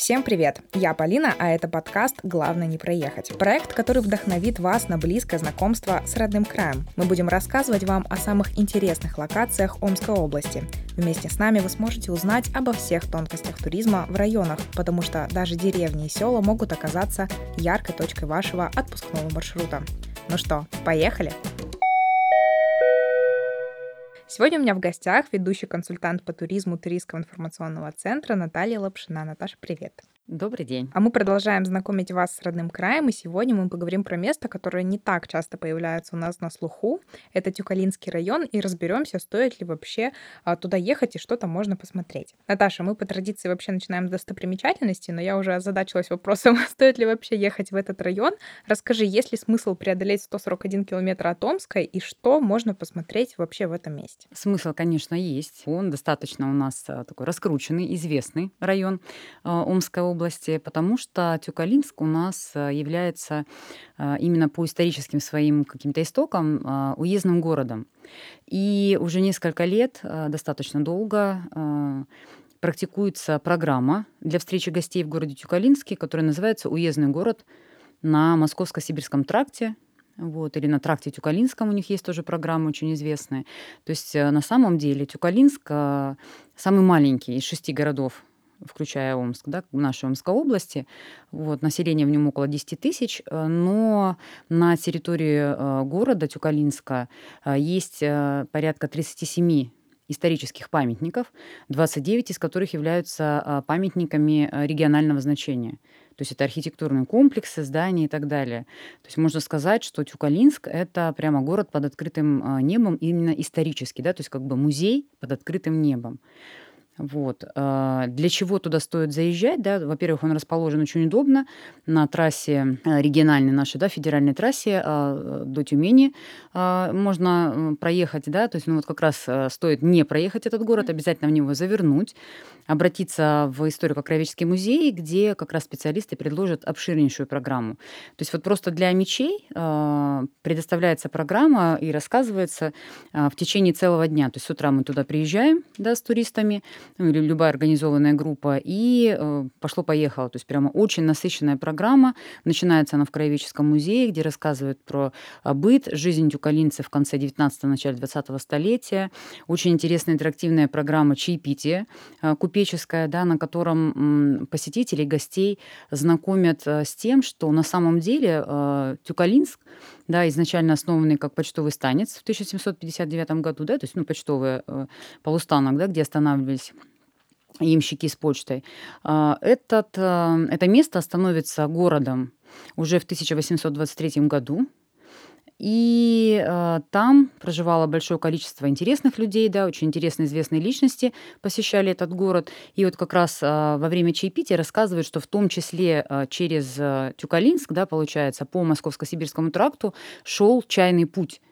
Всем привет! Я Полина, а это подкаст «Главное не проехать». Проект, который вдохновит вас на близкое знакомство с родным краем. Мы будем рассказывать вам о самых интересных локациях Омской области. Вместе с нами вы сможете узнать обо всех тонкостях туризма в районах, потому что даже деревни и села могут оказаться яркой точкой вашего отпускного маршрута. Ну что, поехали? Сегодня у меня в гостях ведущий консультант по туризму Туристского информационного центра Наталья Лапшина. Наташа, привет. Добрый день. А мы продолжаем знакомить вас с родным краем, и сегодня мы поговорим про место, которое не так часто появляется у нас на слуху. Это Тюкалинский район, и разберемся, стоит ли вообще а, туда ехать и что там можно посмотреть. Наташа, мы по традиции вообще начинаем с достопримечательностей, но я уже озадачилась вопросом, стоит ли вообще ехать в этот район. Расскажи, есть ли смысл преодолеть 141 километр от Омска, и что можно посмотреть вообще в этом месте? Смысл, конечно, есть. Он достаточно у нас а, такой раскрученный, известный район а, Омской области области, потому что Тюкалинск у нас э, является э, именно по историческим своим каким-то истокам э, уездным городом. И уже несколько лет, достаточно долго, практикуется программа для встречи гостей в городе Тюкалинске, которая называется «Уездный город» на Московско-Сибирском тракте, вот, или на тракте Тюкалинском у них есть тоже программа очень известная. То есть на самом деле Тюкалинск самый маленький из шести городов включая Омск, да, нашей Омской области. Вот, население в нем около 10 тысяч, э, но на территории э, города Тюкалинска э, есть порядка 37 исторических памятников, 29 из которых являются памятниками регионального значения. То есть это архитектурные комплексы, здания и так далее. То есть можно сказать, что Тюкалинск — это прямо город под открытым небом, именно исторический, да, то есть как бы музей под открытым небом. Вот. А, для чего туда стоит заезжать? Да? Во-первых, он расположен очень удобно на трассе э, региональной нашей, да, федеральной трассе а, до Тюмени а, можно проехать, да, то есть ну вот как раз э, стоит не проехать этот город, обязательно в него завернуть, обратиться в историко-краеведческий музей, где как раз специалисты предложат обширнейшую программу. То есть вот просто для мечей предоставляется программа и рассказывается в течение целого дня. То есть с утра мы туда приезжаем, да, с туристами, или любая организованная группа, и э, пошло-поехало. То есть прямо очень насыщенная программа. Начинается она в Краеведческом музее, где рассказывают про э, быт, жизнь тюкалинцев в конце 19-го, начале 20-го столетия. Очень интересная интерактивная программа чаепития э, купеческая, да, на котором посетителей, гостей знакомят э, с тем, что на самом деле э, Тюкалинск да, изначально основанный как почтовый станец в 1759 году, да, то есть ну, почтовый э, полустанок, да, где останавливались ямщики с почтой. Э, этот, э, это место становится городом уже в 1823 году, и э, там проживало большое количество интересных людей, да, очень интересные известные личности посещали этот город. И вот как раз э, во время чаепития рассказывают, что в том числе э, через э, Тюкалинск, да, получается, по Московско-Сибирскому тракту шел чайный путь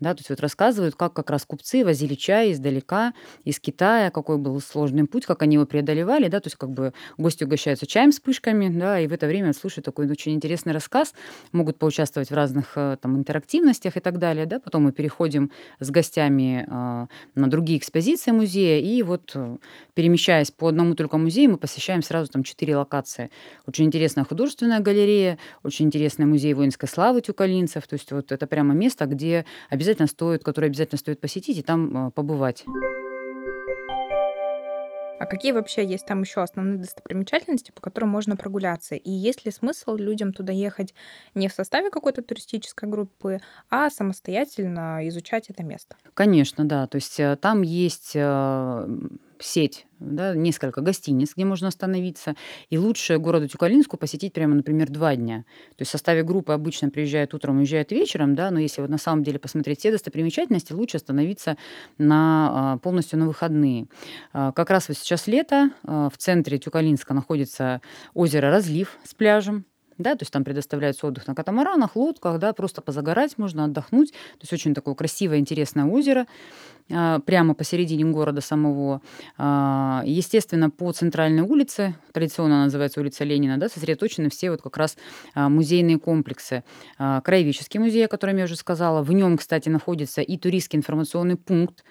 да, то есть вот рассказывают, как как раз купцы возили чай издалека, из Китая, какой был сложный путь, как они его преодолевали, да, то есть как бы гости угощаются чаем с пышками, да, и в это время слушают такой очень интересный рассказ, могут поучаствовать в разных э, там интерактивностях и так далее, да, потом мы переходим с гостями э, на другие экспозиции музея, и вот э, перемещаясь по одному только музею, мы посещаем сразу там четыре локации. Очень интересная художественная галерея, очень интересный музей воинской славы тюкалинцев, то есть вот это прямо место, где обязательно обязательно стоит, который обязательно стоит посетить и там э, побывать. А какие вообще есть там еще основные достопримечательности, по которым можно прогуляться? И есть ли смысл людям туда ехать не в составе какой-то туристической группы, а самостоятельно изучать это место? Конечно, да. То есть э, там есть э, сеть, да, несколько гостиниц, где можно остановиться. И лучше городу Тюкалинску посетить прямо, например, два дня. То есть в составе группы обычно приезжают утром, уезжают вечером, да, но если вот на самом деле посмотреть все достопримечательности, лучше остановиться на, а, полностью на выходные. А, как раз вот сейчас лето, а, в центре Тюкалинска находится озеро Разлив с пляжем, да, то есть там предоставляется отдых на катамаранах, лодках, да, просто позагорать можно, отдохнуть. То есть очень такое красивое, интересное озеро а, прямо посередине города самого. А, естественно, по центральной улице, традиционно называется улица Ленина, да, сосредоточены все вот как раз а, музейные комплексы. Краеведческий музей, о котором я уже сказала, в нем, кстати, находится и туристский информационный пункт,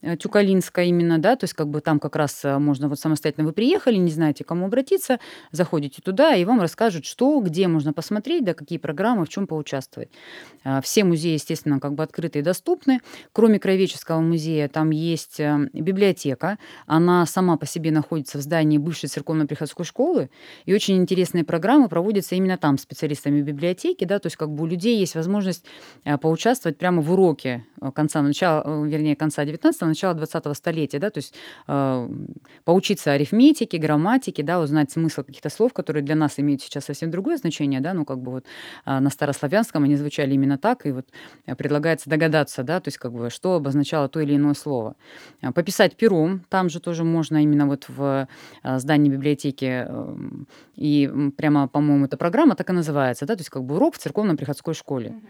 Э, Тюкалинская именно, да, то есть как бы там как раз э, можно вот самостоятельно вы приехали, не знаете, к кому обратиться, заходите туда, и вам расскажут, что, где можно посмотреть, да, какие программы, в чем поучаствовать. А, все музеи, естественно, как бы открыты и доступны. Кроме Краеведческого музея, там есть э, библиотека. Она сама по себе находится в здании бывшей церковно-приходской школы, и очень интересные программы проводятся именно там специалистами библиотеки, да, то есть как бы у людей есть возможность поучаствовать прямо в уроке конца начала, вернее, конца 19 начала 20-го столетия, да, то есть э, поучиться арифметике, грамматике, да, узнать смысл каких-то слов, которые для нас имеют сейчас совсем другое значение, да, ну как бы вот э, на старославянском они звучали именно так, и вот предлагается догадаться, да, то есть как бы что обозначало то или иное слово. Пописать пером, там же тоже можно именно вот в здании библиотеки, э, и прямо, по-моему, эта программа так и называется, да, то есть как бы урок в церковно-приходской школе. Mm-hmm.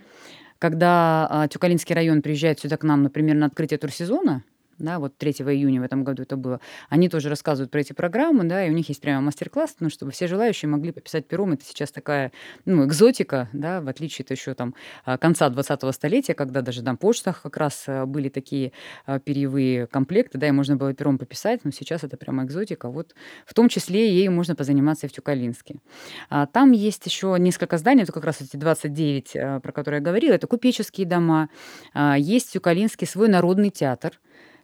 Когда а, Тюкалинский район приезжает сюда к нам, например, на открытие турсезона, да, вот 3 июня в этом году это было, они тоже рассказывают про эти программы, да, и у них есть прямо мастер-класс, ну, чтобы все желающие могли пописать пером. Это сейчас такая, ну, экзотика, да, в отличие от еще там а, конца 20-го столетия, когда даже на почтах как раз а, были такие а, перьевые комплекты, да, и можно было пером пописать, но сейчас это прямо экзотика. Вот в том числе ею можно позаниматься и в Тюкалинске. Там есть еще несколько зданий, это как раз эти 29, про которые я говорила, это купеческие дома, есть в Тюкалинске свой народный театр,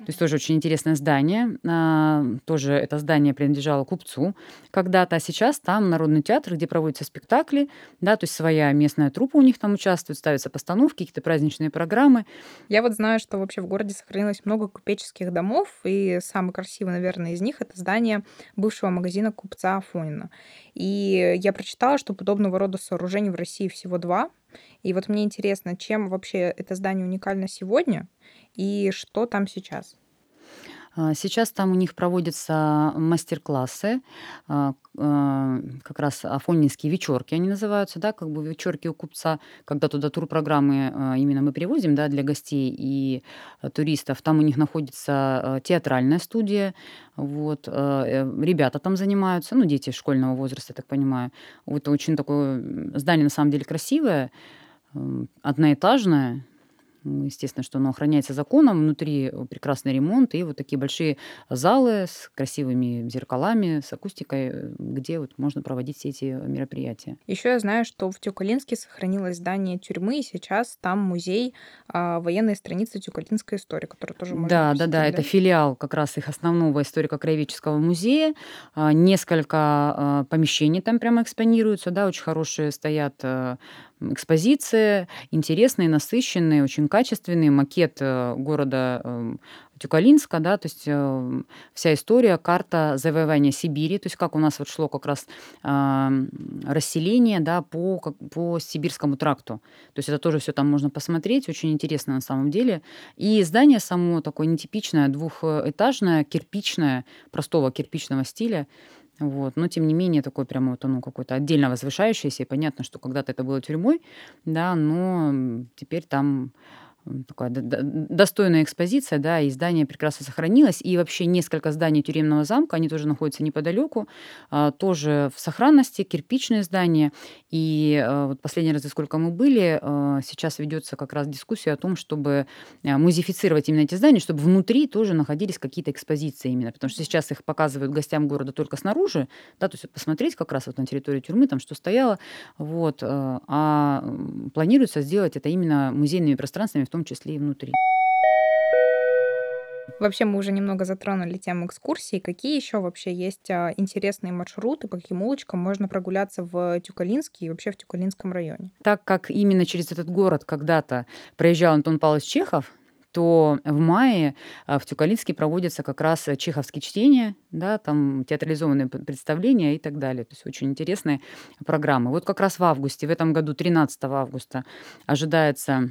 то есть тоже очень интересное здание. А, тоже это здание принадлежало купцу когда-то, а сейчас там Народный театр, где проводятся спектакли, да, то есть своя местная труппа у них там участвует, ставятся постановки, какие-то праздничные программы. Я вот знаю, что вообще в городе сохранилось много купеческих домов, и самый красивый, наверное, из них это здание бывшего магазина купца Афонина. И я прочитала, что подобного рода сооружений в России всего два. И вот мне интересно, чем вообще это здание уникально сегодня, и что там сейчас? А, сейчас там у них проводятся мастер-классы, а, а, как раз афонинские вечерки они называются, да, как бы вечерки у купца, когда туда турпрограммы именно мы привозим, да, для гостей и туристов. Там у них находится театральная студия, вот, э, ребята там занимаются, ну, дети школьного возраста, я так понимаю. Вот очень такое здание на самом деле красивое, одноэтажное, ну, естественно, что оно охраняется законом. Внутри прекрасный ремонт и вот такие большие залы с красивыми зеркалами, с акустикой, где вот можно проводить все эти мероприятия. Еще я знаю, что в Тюкалинске сохранилось здание тюрьмы, и сейчас там музей а, военной страницы Тюкалинской истории, который тоже можно Да, посетить, да, да, это филиал как раз их основного историко-краеведческого музея. А, несколько а, помещений там прямо экспонируются, да, очень хорошие стоят а, экспозиция, интересные, насыщенные, очень качественные, макет э, города эм, Тюкалинска, да, то есть э, вся история, карта завоевания Сибири, то есть как у нас вот шло как раз э, расселение, да, по, по Сибирскому тракту. То есть это тоже все там можно посмотреть, очень интересно на самом деле. И здание само такое нетипичное, двухэтажное, кирпичное, простого кирпичного стиля, вот. Но, тем не менее, такой прямо вот оно какое-то отдельно возвышающееся. И понятно, что когда-то это было тюрьмой, да, но теперь там такая достойная экспозиция, да, и здание прекрасно сохранилось. И вообще несколько зданий тюремного замка, они тоже находятся неподалеку, а, тоже в сохранности, кирпичные здания. И а, вот последний раз, сколько мы были, а, сейчас ведется как раз дискуссия о том, чтобы музифицировать именно эти здания, чтобы внутри тоже находились какие-то экспозиции именно, потому что сейчас их показывают гостям города только снаружи, да, то есть вот посмотреть как раз вот на территории тюрьмы, там что стояло, вот, а планируется сделать это именно музейными пространствами, в том числе и внутри. Вообще мы уже немного затронули тему экскурсий. Какие еще вообще есть а, интересные маршруты, по каким улочкам можно прогуляться в Тюкалинске и вообще в Тюкалинском районе? Так как именно через этот город когда-то проезжал Антон Павлович Чехов, то в мае а, в Тюкалинске проводятся как раз чеховские чтения, да, там театрализованные представления и так далее. То есть очень интересные программы. Вот как раз в августе, в этом году, 13 августа, ожидается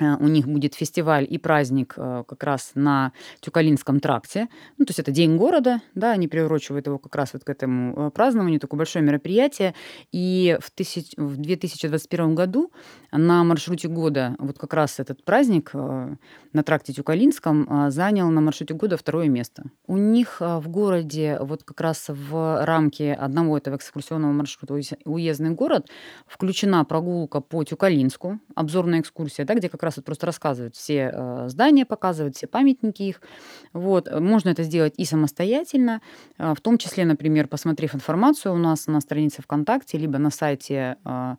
у них будет фестиваль и праздник э, как раз на Тюкалинском тракте. Ну, то есть это День города, да, они приурочивают его как раз вот к этому э, празднованию, такое большое мероприятие. И в, тысяч... в 2021 году на маршруте года вот как раз этот праздник на тракте Тюкалинском занял на маршруте года второе место. У них в городе вот как раз в рамке одного этого экскурсионного маршрута «Уездный город» включена прогулка по Тюкалинску, обзорная экскурсия, да, где как раз вот просто рассказывают все э, здания, показывают все памятники их. Вот. Можно это сделать и самостоятельно, э, в том числе, например, посмотрев информацию у нас на странице ВКонтакте, либо на сайте э,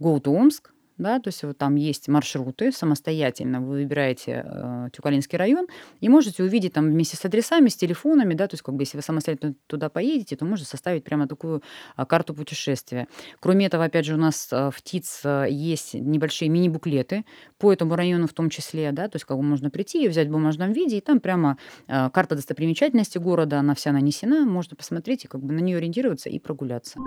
Go to Omsk, да, то есть вот там есть маршруты самостоятельно, вы выбираете э, Тюкалинский район и можете увидеть там вместе с адресами, с телефонами, да, то есть как бы если вы самостоятельно туда поедете, то можно составить прямо такую э, карту путешествия. Кроме этого, опять же, у нас э, в ТИЦ э, есть небольшие мини-буклеты по этому району в том числе, да, то есть как бы можно прийти и взять в бумажном виде, и там прямо э, карта достопримечательности города, она вся нанесена, можно посмотреть и как бы на нее ориентироваться и прогуляться.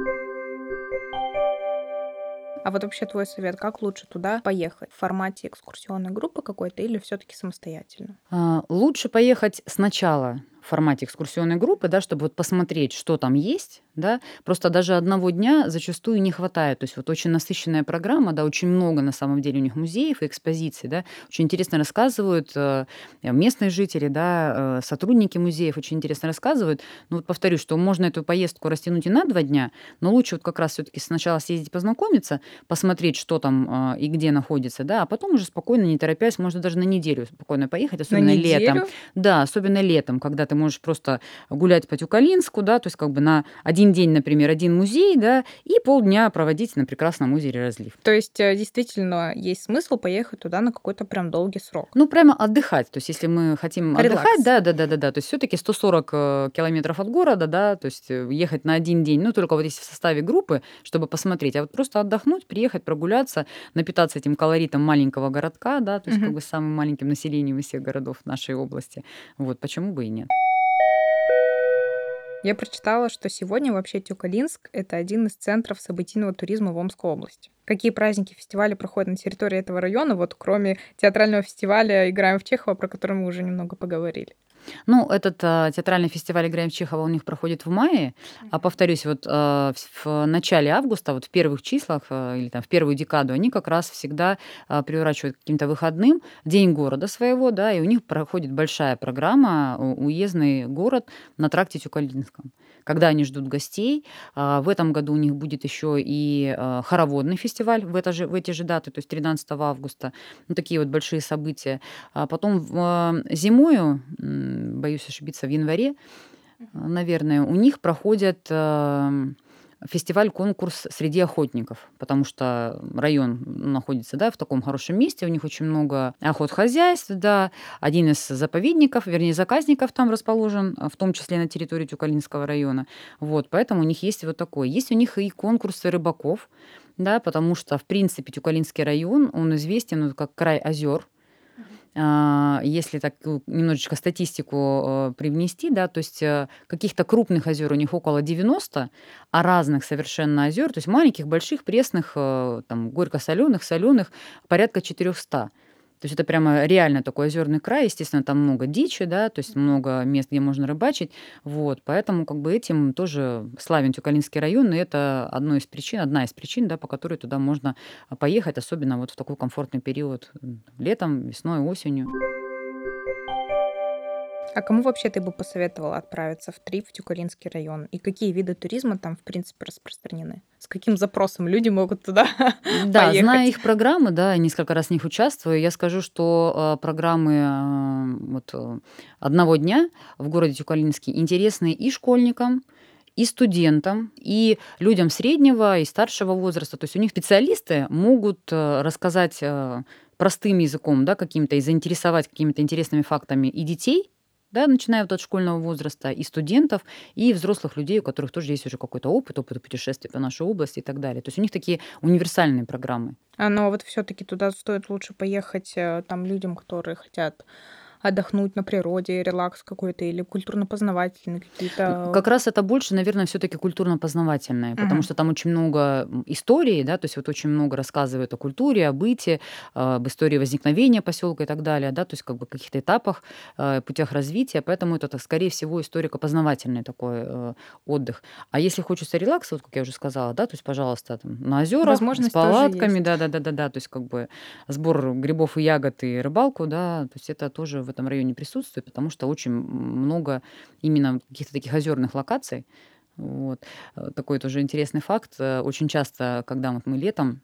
А вот вообще твой совет, как лучше туда поехать? В формате экскурсионной группы какой-то или все-таки самостоятельно? А, лучше поехать сначала в формате экскурсионной группы, да, чтобы вот посмотреть, что там есть, да, просто даже одного дня зачастую не хватает. То есть вот очень насыщенная программа, да, очень много на самом деле у них музеев и экспозиций, да, очень интересно рассказывают э, местные жители, да, э, сотрудники музеев очень интересно рассказывают. Ну вот повторю, что можно эту поездку растянуть и на два дня, но лучше вот как раз все-таки сначала съездить познакомиться, посмотреть, что там э, и где находится, да, а потом уже спокойно, не торопясь, можно даже на неделю спокойно поехать, особенно летом. Да, особенно летом, когда ты можешь просто гулять по Тюкалинску, да, то есть как бы на один один день, например, один музей, да, и полдня проводить на прекрасном озере Разлив. То есть э, действительно есть смысл поехать туда на какой-то прям долгий срок? Ну, прямо отдыхать. То есть если мы хотим Релакс. отдыхать, да, да, да, да, да, то есть все-таки 140 э, километров от города, да, то есть э, ехать на один день, ну, только вот если в составе группы, чтобы посмотреть, а вот просто отдохнуть, приехать, прогуляться, напитаться этим колоритом маленького городка, да, то есть угу. как бы самым маленьким населением из всех городов нашей области. Вот, почему бы и нет. Я прочитала, что сегодня вообще Тюкалинск — это один из центров событийного туризма в Омской области. Какие праздники, фестивали проходят на территории этого района, вот кроме театрального фестиваля «Играем в Чехова», про который мы уже немного поговорили? Ну, этот э, театральный фестиваль «Играем в Чехова» у них проходит в мае, а повторюсь, вот э, в начале августа, вот в первых числах э, или там в первую декаду, они как раз всегда э, приурачивают каким-то выходным. День города своего, да, и у них проходит большая программа «Уездный город» на тракте Тюкалинском когда они ждут гостей. А, в этом году у них будет еще и а, хороводный фестиваль в, это же, в эти же даты, то есть 13 августа. Ну, такие вот большие события. А потом зимою, боюсь ошибиться, в январе, наверное, у них проходят фестиваль-конкурс среди охотников, потому что район находится да, в таком хорошем месте, у них очень много охотхозяйств, да, один из заповедников, вернее, заказников там расположен, в том числе на территории Тюкалинского района. Вот, поэтому у них есть вот такое. Есть у них и конкурсы рыбаков, да, потому что, в принципе, Тюкалинский район, он известен как край озер, если так э, немножечко статистику э, привнести, да, то есть э, каких-то крупных озер у них около 90, а разных совершенно озер, то есть маленьких, больших, пресных, там, горько-соленых, соленых порядка 400. То есть это прямо реально такой озерный край, естественно, там много дичи, да, то есть много мест, где можно рыбачить, вот, поэтому как бы этим тоже славен Тюкалинский район, и это одно из причин, одна из причин, да, по которой туда можно поехать, особенно вот в такой комфортный период летом, весной, осенью. А кому вообще ты бы посоветовала отправиться в трип в Тюкалинский район? И какие виды туризма там, в принципе, распространены? С каким запросом люди могут туда Да, поехать? зная их программы, да, несколько раз в них участвую, я скажу, что э, программы э, вот, э, одного дня в городе Тюкалинске интересны и школьникам, и студентам, и людям среднего и старшего возраста. То есть у них специалисты могут рассказать простым языком, да, каким-то и заинтересовать какими-то интересными фактами и детей, да, начиная вот от школьного возраста, и студентов, и взрослых людей, у которых тоже есть уже какой-то опыт, опыт путешествий по нашей области и так далее. То есть у них такие универсальные программы. А, но вот все-таки туда стоит лучше поехать э, там людям, которые хотят отдохнуть на природе, релакс какой-то или культурно-познавательные какие-то? Как раз это больше, наверное, все таки культурно-познавательное, потому что там очень много истории, да, то есть вот очень много рассказывают о культуре, о быте, об истории возникновения поселка и так далее, да, то есть как бы каких-то этапах, э, путях развития, поэтому это, скорее всего, историко-познавательный такой э, отдых. А если хочется релакса, вот как я уже сказала, да, то есть, пожалуйста, там, на озерах, с палатками, да-да-да-да-да, то есть как бы сбор грибов и ягод и рыбалку, да, то есть это тоже в этом районе присутствует, потому что очень много именно каких-то таких озерных локаций. Вот. Э, такой тоже интересный факт. Очень часто, когда вот мы летом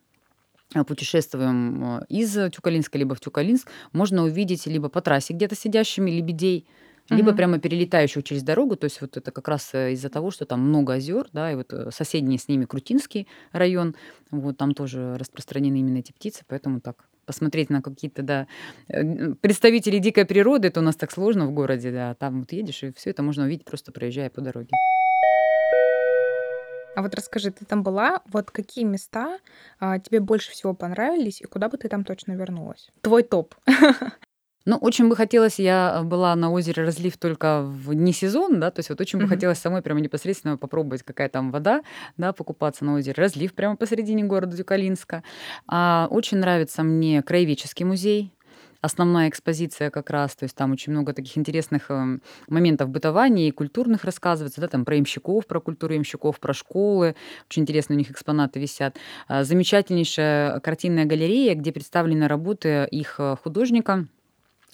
Э, путешествуем э, из Тюкалинска либо в Тюкалинск, можно увидеть либо по трассе где-то сидящими лебедей, либо прямо перелетающих через дорогу. То есть вот это как раз э, из-за того, что там много озер, да, и вот соседний с ними Крутинский район, вот там тоже распространены именно эти птицы, поэтому так посмотреть на какие-то, да, представителей дикой природы, это у нас так сложно в городе, да, там вот едешь, и все это можно увидеть, просто проезжая по дороге. А вот расскажи, ты там была, вот какие места а, тебе больше всего понравились и куда бы ты там точно вернулась? Твой топ. Ну, очень бы хотелось, я была на озере Разлив только в не сезон, да, то есть вот очень бы хотелось самой прямо непосредственно попробовать, какая там вода, да, покупаться на озере. Разлив прямо посередине города Дюкалинска. А, очень нравится мне Краеведческий музей, основная экспозиция как раз, то есть там очень много таких интересных эм, моментов бытования и культурных рассказывается, да, там про имщиков, про культуру имщиков, про школы, очень интересные у них экспонаты висят. А, замечательнейшая картинная галерея, где представлены работы их э, художника,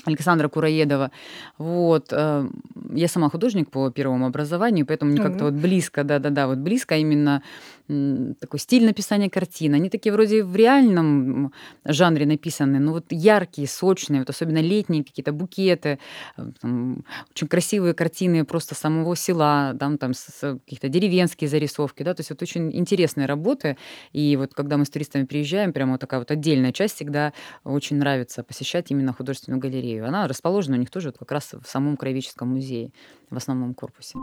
Александра Кураедова. Вот. Э, я сама художник по первому образованию, поэтому мне как-то вот близко, да-да-да, вот близко именно такой стиль написания картин. Они такие вроде в реальном жанре написаны, но вот яркие, сочные, вот особенно летние какие-то букеты, э, там, очень красивые картины просто самого села, там, там какие-то деревенские зарисовки, да, то есть вот очень интересные работы. И вот когда мы с туристами приезжаем, прямо вот такая вот отдельная часть всегда очень нравится посещать именно художественную галерею. Она расположена у них тоже как раз в самом Краеведческом музее, в основном корпусе.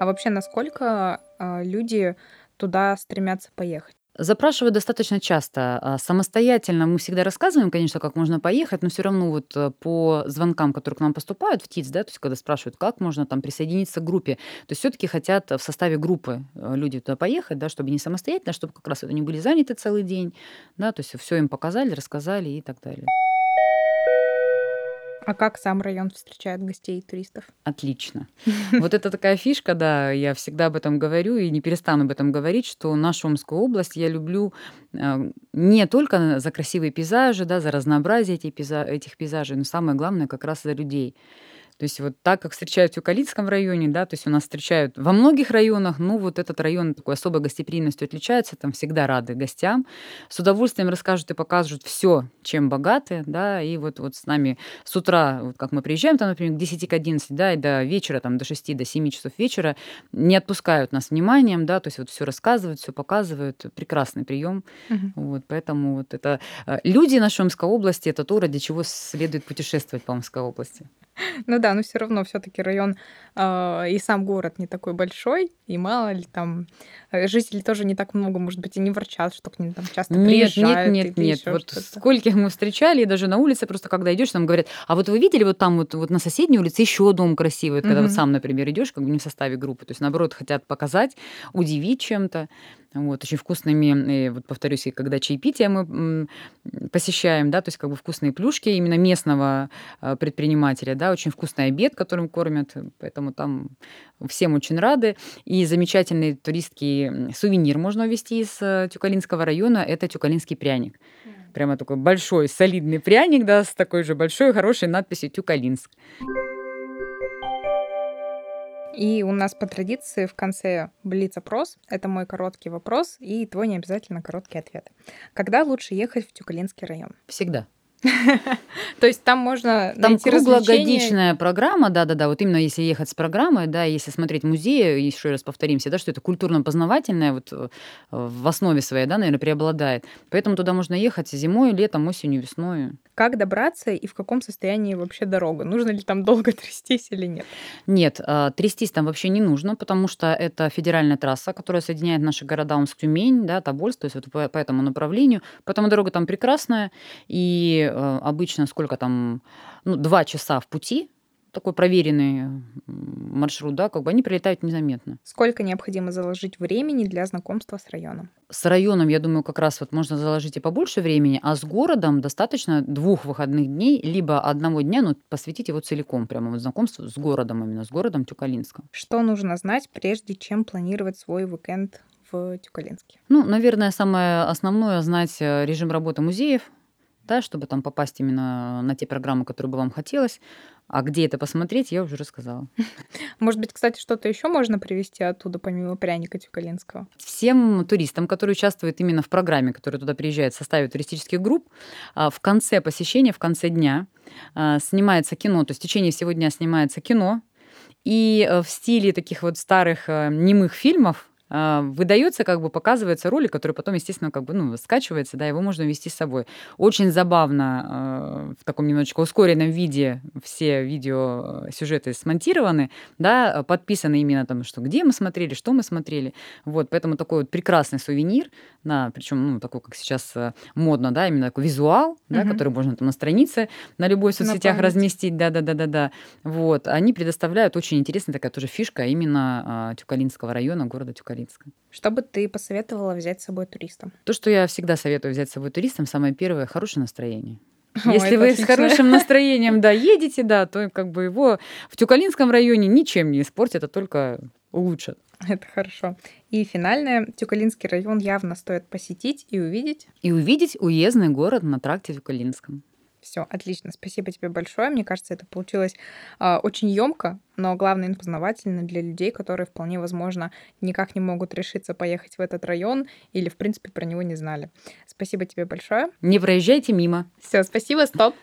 А вообще, насколько а, люди туда стремятся поехать? Запрашивают достаточно часто. А, самостоятельно мы всегда рассказываем, конечно, как можно поехать, но все равно вот э, по звонкам, которые к нам поступают в ТИЦ, да, то есть когда спрашивают, как можно там присоединиться к группе, то есть все-таки хотят в составе группы э, люди туда поехать, да, чтобы не самостоятельно, чтобы как раз они были заняты целый день, да, то есть все им показали, рассказали и так далее. А как сам район встречает гостей и туристов? Отлично. Вот это такая фишка, да, я всегда об этом говорю и не перестану об этом говорить, что нашу Омскую область я люблю э, не только за красивые пейзажи, да, за разнообразие этих пейзажей, но самое главное как раз за людей. То есть вот так, как встречают в Юкалитском районе, да, то есть у нас встречают во многих районах, ну вот этот район такой особой гостеприимностью отличается, там всегда рады гостям, с удовольствием расскажут и покажут все, чем богаты, да, и вот, вот с нами с утра, вот как мы приезжаем, там, например, к 10 к 11, да, и до вечера, там, до 6, до 7 часов вечера, не отпускают нас вниманием, да, то есть вот все рассказывают, все показывают, прекрасный прием, угу. вот, поэтому вот это э, люди нашей Омской области, это то, ради чего следует путешествовать по Омской области. Ну да, но все равно все-таки район э, и сам город не такой большой, и мало ли там э, жителей тоже не так много, может быть, и не ворчат, что к ним там часто нет, приезжают. Нет, нет, нет. Вот скольких мы встречали, и даже на улице просто когда идешь, там говорят, а вот вы видели вот там вот, вот на соседней улице еще дом красивый, когда mm-hmm. вот сам, например, идешь, как бы не в составе группы, то есть наоборот хотят показать, удивить чем-то. Вот, очень вкусными, и вот повторюсь, и когда чаепитие мы посещаем, да, то есть как бы вкусные плюшки именно местного а, предпринимателя, да, очень вкусный обед, которым кормят, поэтому там всем очень рады. И замечательный туристский сувенир можно увезти из э, Тюкалинского района, это тюкалинский пряник. Прямо такой большой, солидный пряник, да, с такой же большой, хорошей надписью «Тюкалинск». И у нас по традиции в конце блиц-опрос. Это мой короткий вопрос и твой не обязательно короткий ответ. Когда лучше ехать в Тюкалинский район? Всегда. То есть там можно там найти круглогодичная программа, да-да-да, вот именно если ехать с программой, да, если смотреть музеи, еще раз повторимся, да, что это культурно-познавательное вот э, в основе своей, да, наверное, преобладает. Поэтому туда можно ехать зимой, летом, осенью, весной. Как добраться и в каком состоянии вообще дорога? Нужно ли там долго трястись или нет? Нет, а, трястись там вообще не нужно, потому что это федеральная трасса, которая соединяет наши города Омск-Тюмень, да, Тобольск, то есть вот по, по этому направлению. Поэтому дорога там прекрасная, и э, обычно сколько там, ну, два часа в пути, такой проверенный маршрут, да, как бы они прилетают незаметно. Сколько необходимо заложить времени для знакомства с районом? С районом, я думаю, как раз вот можно заложить и побольше времени, а с городом достаточно двух выходных дней, либо одного дня, ну, посвятить его целиком, прямо вот знакомству с городом, именно с городом Тюкалинском. Что нужно знать, прежде чем планировать свой уикенд в Тюкалинске? Ну, наверное, самое основное знать э, режим работы музеев, да, чтобы там попасть именно на те программы, которые бы вам хотелось. А где это посмотреть, я уже рассказала. Может быть, кстати, что-то еще можно привезти оттуда, помимо пряника Тюкалинского? Всем туристам, которые участвуют именно в программе, которые туда приезжают в составе туристических групп, а, в конце посещения, в конце дня а, снимается кино, то есть в течение всего дня снимается кино, и э, в стиле таких вот старых э, немых фильмов выдается, как бы показывается ролик, который потом, естественно, как бы, ну, скачивается, да, его можно вести с собой. Очень забавно э, в таком немножечко ускоренном виде все видео э, сюжеты смонтированы, да, подписаны именно там, что где мы смотрели, что мы смотрели. Вот, поэтому такой вот прекрасный сувенир, да, причем, ну, такой, как сейчас модно, да, именно такой визуал, да, угу. который можно там на странице на любой соцсетях на разместить, да-да-да-да-да. Вот, они предоставляют очень интересная такая тоже фишка именно Тюкалинского района, города Тюкалин. Борисовска. Что бы ты посоветовала взять с собой туристам? То, что я всегда советую взять с собой туристам, самое первое – хорошее настроение. Если Ой, вы отлично. с хорошим настроением, да, едете, да, то как бы его в Тюкалинском районе ничем не испортят, а только улучшат. Это хорошо. И финальное, Тюкалинский район явно стоит посетить и увидеть. И увидеть уездный город на тракте Тюкалинском. Все, отлично. Спасибо тебе большое. Мне кажется, это получилось э, очень емко, но главное познавательно для людей, которые вполне возможно никак не могут решиться поехать в этот район или, в принципе, про него не знали. Спасибо тебе большое. Не проезжайте мимо. Все, спасибо, стоп.